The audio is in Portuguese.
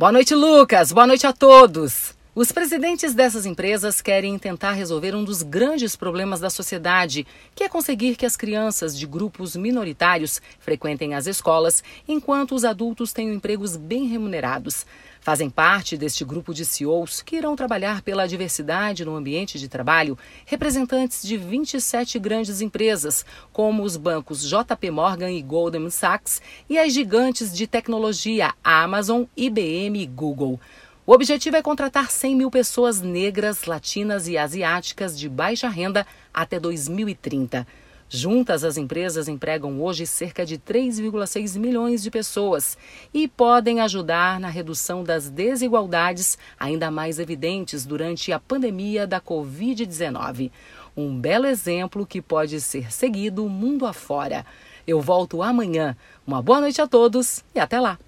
Boa noite, Lucas. Boa noite a todos. Os presidentes dessas empresas querem tentar resolver um dos grandes problemas da sociedade, que é conseguir que as crianças de grupos minoritários frequentem as escolas, enquanto os adultos tenham empregos bem remunerados. Fazem parte deste grupo de CEOs que irão trabalhar pela diversidade no ambiente de trabalho representantes de 27 grandes empresas, como os bancos JP Morgan e Goldman Sachs e as gigantes de tecnologia Amazon, IBM e Google. O objetivo é contratar 100 mil pessoas negras, latinas e asiáticas de baixa renda até 2030. Juntas, as empresas empregam hoje cerca de 3,6 milhões de pessoas e podem ajudar na redução das desigualdades ainda mais evidentes durante a pandemia da Covid-19. Um belo exemplo que pode ser seguido mundo afora. Eu volto amanhã. Uma boa noite a todos e até lá!